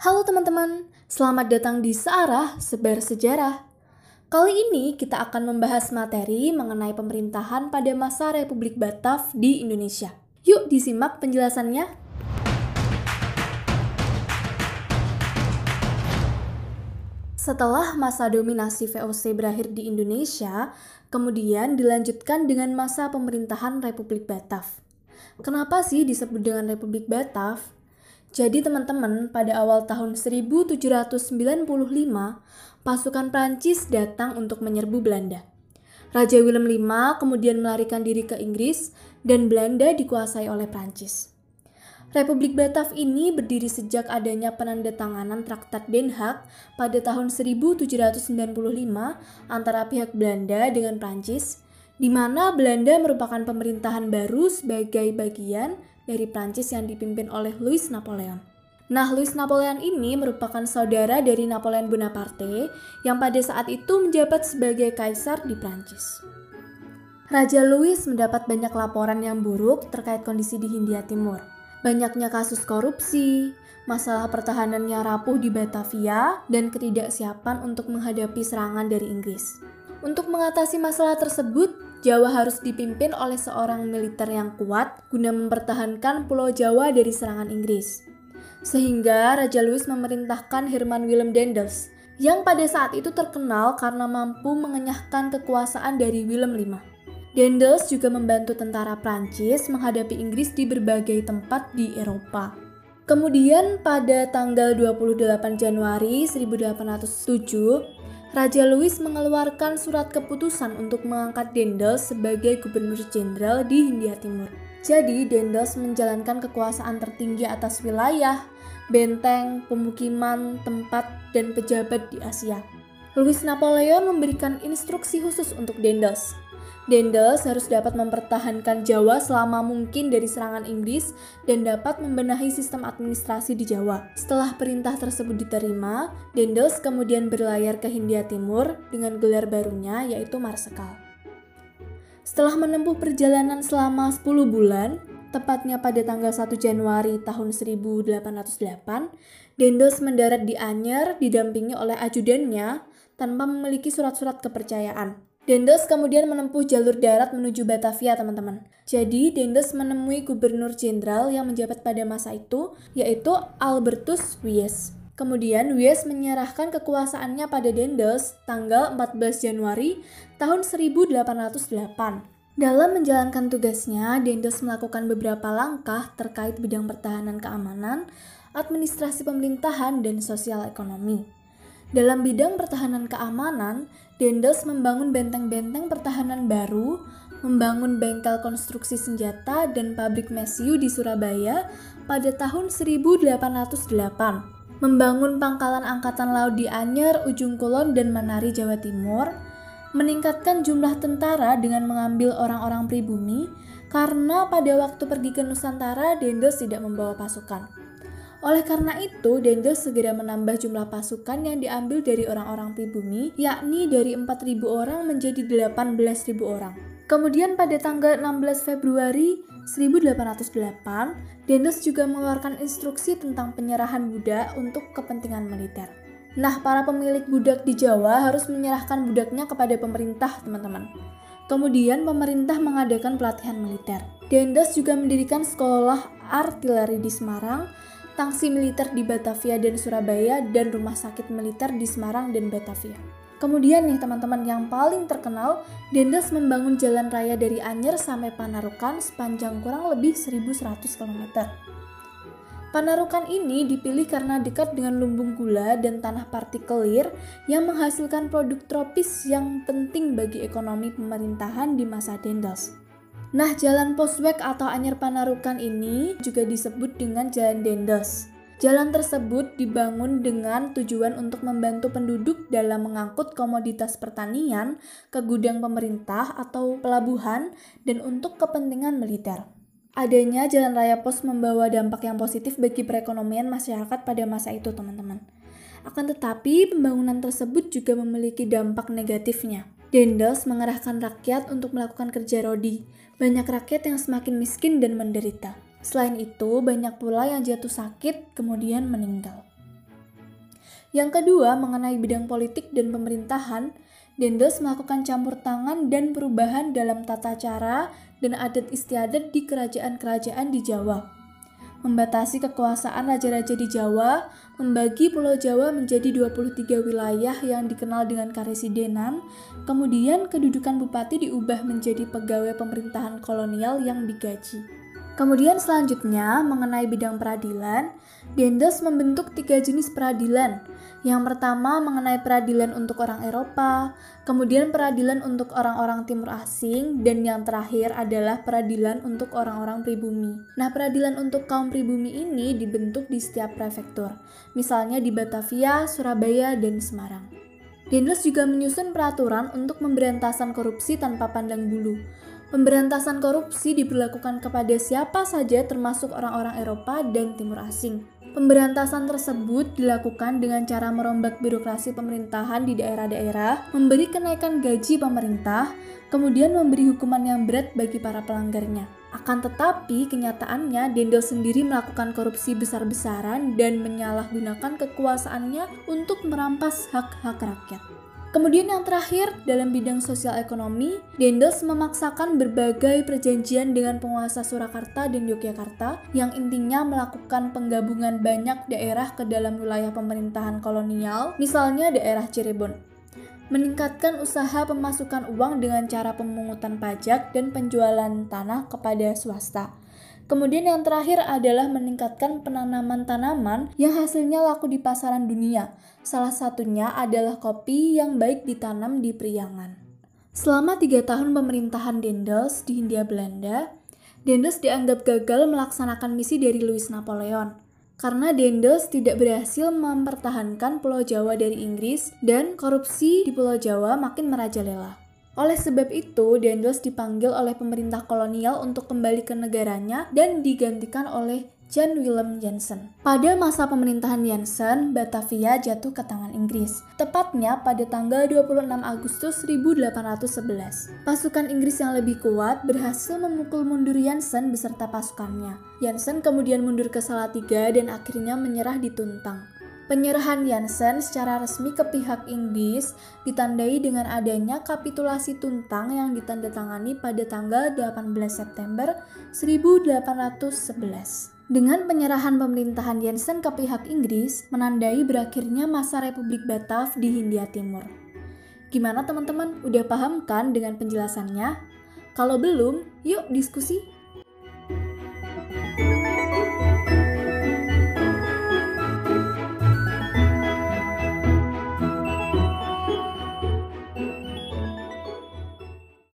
Halo teman-teman, selamat datang di Searah Sebar Sejarah. Kali ini kita akan membahas materi mengenai pemerintahan pada masa Republik Batav di Indonesia. Yuk disimak penjelasannya. Setelah masa dominasi VOC berakhir di Indonesia, kemudian dilanjutkan dengan masa pemerintahan Republik Batav. Kenapa sih disebut dengan Republik Batav? Jadi teman-teman, pada awal tahun 1795, pasukan Prancis datang untuk menyerbu Belanda. Raja Willem V kemudian melarikan diri ke Inggris dan Belanda dikuasai oleh Prancis. Republik Batav ini berdiri sejak adanya penandatanganan Traktat Den Haag pada tahun 1795 antara pihak Belanda dengan Prancis, di mana Belanda merupakan pemerintahan baru sebagai bagian dari Prancis yang dipimpin oleh Louis Napoleon. Nah, Louis Napoleon ini merupakan saudara dari Napoleon Bonaparte yang pada saat itu menjabat sebagai kaisar di Prancis. Raja Louis mendapat banyak laporan yang buruk terkait kondisi di Hindia Timur banyaknya kasus korupsi, masalah pertahanannya rapuh di Batavia, dan ketidaksiapan untuk menghadapi serangan dari Inggris. Untuk mengatasi masalah tersebut, Jawa harus dipimpin oleh seorang militer yang kuat guna mempertahankan Pulau Jawa dari serangan Inggris. Sehingga Raja Louis memerintahkan Herman Willem Dendels, yang pada saat itu terkenal karena mampu mengenyahkan kekuasaan dari Willem V. Dendels juga membantu tentara Prancis menghadapi Inggris di berbagai tempat di Eropa. Kemudian pada tanggal 28 Januari 1807, Raja Louis mengeluarkan surat keputusan untuk mengangkat Dendels sebagai gubernur jenderal di Hindia Timur. Jadi, Dendels menjalankan kekuasaan tertinggi atas wilayah, benteng, pemukiman, tempat, dan pejabat di Asia. Louis Napoleon memberikan instruksi khusus untuk Dendels, Dendels harus dapat mempertahankan Jawa selama mungkin dari serangan Inggris dan dapat membenahi sistem administrasi di Jawa. Setelah perintah tersebut diterima, Dendels kemudian berlayar ke Hindia Timur dengan gelar barunya yaitu Marsekal. Setelah menempuh perjalanan selama 10 bulan, tepatnya pada tanggal 1 Januari tahun 1808, Dendels mendarat di Anyer didampingi oleh ajudannya tanpa memiliki surat-surat kepercayaan. Dendels kemudian menempuh jalur darat menuju Batavia, teman-teman. Jadi, Dendels menemui gubernur jenderal yang menjabat pada masa itu, yaitu Albertus Wies. Kemudian, Wies menyerahkan kekuasaannya pada Dendels tanggal 14 Januari tahun 1808. Dalam menjalankan tugasnya, Dendels melakukan beberapa langkah terkait bidang pertahanan keamanan, administrasi pemerintahan, dan sosial ekonomi. Dalam bidang pertahanan keamanan, Dendels membangun benteng-benteng pertahanan baru, membangun bengkel konstruksi senjata dan pabrik mesiu di Surabaya pada tahun 1808, membangun pangkalan angkatan laut di Anyer, Ujung Kulon, dan Manari, Jawa Timur, meningkatkan jumlah tentara dengan mengambil orang-orang pribumi karena pada waktu pergi ke Nusantara Dendels tidak membawa pasukan. Oleh karena itu, Dendels segera menambah jumlah pasukan yang diambil dari orang-orang pribumi, yakni dari 4.000 orang menjadi 18.000 orang. Kemudian pada tanggal 16 Februari 1808, Dendels juga mengeluarkan instruksi tentang penyerahan budak untuk kepentingan militer. Nah, para pemilik budak di Jawa harus menyerahkan budaknya kepada pemerintah, teman-teman. Kemudian pemerintah mengadakan pelatihan militer. Dendels juga mendirikan sekolah artileri di Semarang tangsi militer di Batavia dan Surabaya, dan rumah sakit militer di Semarang dan Batavia. Kemudian nih teman-teman yang paling terkenal, Dendels membangun jalan raya dari Anyer sampai Panarukan sepanjang kurang lebih 1100 km. Panarukan ini dipilih karena dekat dengan lumbung gula dan tanah partikelir yang menghasilkan produk tropis yang penting bagi ekonomi pemerintahan di masa Dendels. Nah, jalan Poswek atau Anyer Panarukan ini juga disebut dengan Jalan Dendes. Jalan tersebut dibangun dengan tujuan untuk membantu penduduk dalam mengangkut komoditas pertanian ke gudang pemerintah atau pelabuhan dan untuk kepentingan militer. Adanya jalan raya pos membawa dampak yang positif bagi perekonomian masyarakat pada masa itu, teman-teman. Akan tetapi, pembangunan tersebut juga memiliki dampak negatifnya. Dendels mengerahkan rakyat untuk melakukan kerja rodi. Banyak rakyat yang semakin miskin dan menderita. Selain itu, banyak pula yang jatuh sakit kemudian meninggal. Yang kedua, mengenai bidang politik dan pemerintahan, Dendels melakukan campur tangan dan perubahan dalam tata cara dan adat istiadat di kerajaan-kerajaan di Jawa membatasi kekuasaan raja-raja di Jawa, membagi Pulau Jawa menjadi 23 wilayah yang dikenal dengan karesidenan, kemudian kedudukan bupati diubah menjadi pegawai pemerintahan kolonial yang digaji. Kemudian selanjutnya mengenai bidang peradilan, Dendels membentuk tiga jenis peradilan. Yang pertama mengenai peradilan untuk orang Eropa, kemudian peradilan untuk orang-orang timur asing, dan yang terakhir adalah peradilan untuk orang-orang pribumi. Nah, peradilan untuk kaum pribumi ini dibentuk di setiap prefektur, misalnya di Batavia, Surabaya, dan Semarang. Dendels juga menyusun peraturan untuk pemberantasan korupsi tanpa pandang bulu. Pemberantasan korupsi diberlakukan kepada siapa saja termasuk orang-orang Eropa dan Timur Asing. Pemberantasan tersebut dilakukan dengan cara merombak birokrasi pemerintahan di daerah-daerah, memberi kenaikan gaji pemerintah, kemudian memberi hukuman yang berat bagi para pelanggarnya. Akan tetapi, kenyataannya Dendel sendiri melakukan korupsi besar-besaran dan menyalahgunakan kekuasaannya untuk merampas hak-hak rakyat. Kemudian yang terakhir, dalam bidang sosial ekonomi, Dendels memaksakan berbagai perjanjian dengan penguasa Surakarta dan Yogyakarta yang intinya melakukan penggabungan banyak daerah ke dalam wilayah pemerintahan kolonial, misalnya daerah Cirebon. Meningkatkan usaha pemasukan uang dengan cara pemungutan pajak dan penjualan tanah kepada swasta Kemudian yang terakhir adalah meningkatkan penanaman tanaman yang hasilnya laku di pasaran dunia. Salah satunya adalah kopi yang baik ditanam di Priangan. Selama tiga tahun pemerintahan Dendels di Hindia Belanda, Dendels dianggap gagal melaksanakan misi dari Louis Napoleon karena Dendels tidak berhasil mempertahankan Pulau Jawa dari Inggris dan korupsi di Pulau Jawa makin merajalela. Oleh sebab itu, Dendels dipanggil oleh pemerintah kolonial untuk kembali ke negaranya dan digantikan oleh Jan Willem Jansen. Pada masa pemerintahan Jansen, Batavia jatuh ke tangan Inggris, tepatnya pada tanggal 26 Agustus 1811. Pasukan Inggris yang lebih kuat berhasil memukul mundur Jansen beserta pasukannya. Jansen kemudian mundur ke Salatiga dan akhirnya menyerah di Tuntang. Penyerahan Jansen secara resmi ke pihak Inggris ditandai dengan adanya kapitulasi Tuntang yang ditandatangani pada tanggal 18 September 1811. Dengan penyerahan pemerintahan Jensen ke pihak Inggris, menandai berakhirnya masa Republik Batav di Hindia Timur. Gimana teman-teman? Udah paham kan dengan penjelasannya? Kalau belum, yuk diskusi!